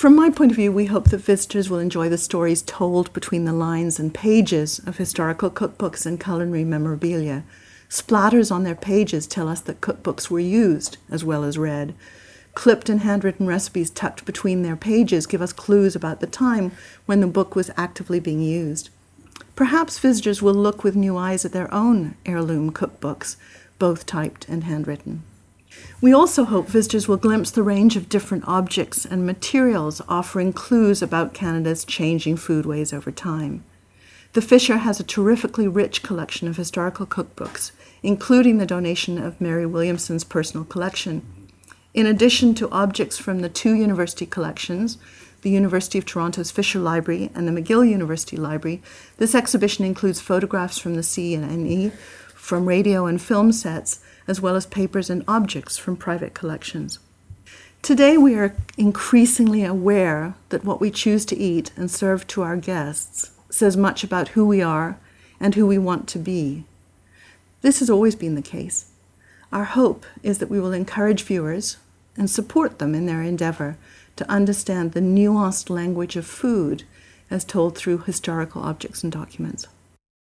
From my point of view, we hope that visitors will enjoy the stories told between the lines and pages of historical cookbooks and culinary memorabilia. Splatters on their pages tell us that cookbooks were used as well as read. Clipped and handwritten recipes tucked between their pages give us clues about the time when the book was actively being used. Perhaps visitors will look with new eyes at their own heirloom cookbooks, both typed and handwritten. We also hope visitors will glimpse the range of different objects and materials offering clues about Canada's changing foodways over time. The Fisher has a terrifically rich collection of historical cookbooks, including the donation of Mary Williamson's personal collection. In addition to objects from the two university collections, the University of Toronto's Fisher Library and the McGill University Library, this exhibition includes photographs from the CNE, from radio and film sets, as well as papers and objects from private collections. Today, we are increasingly aware that what we choose to eat and serve to our guests says much about who we are and who we want to be. This has always been the case. Our hope is that we will encourage viewers and support them in their endeavor to understand the nuanced language of food as told through historical objects and documents.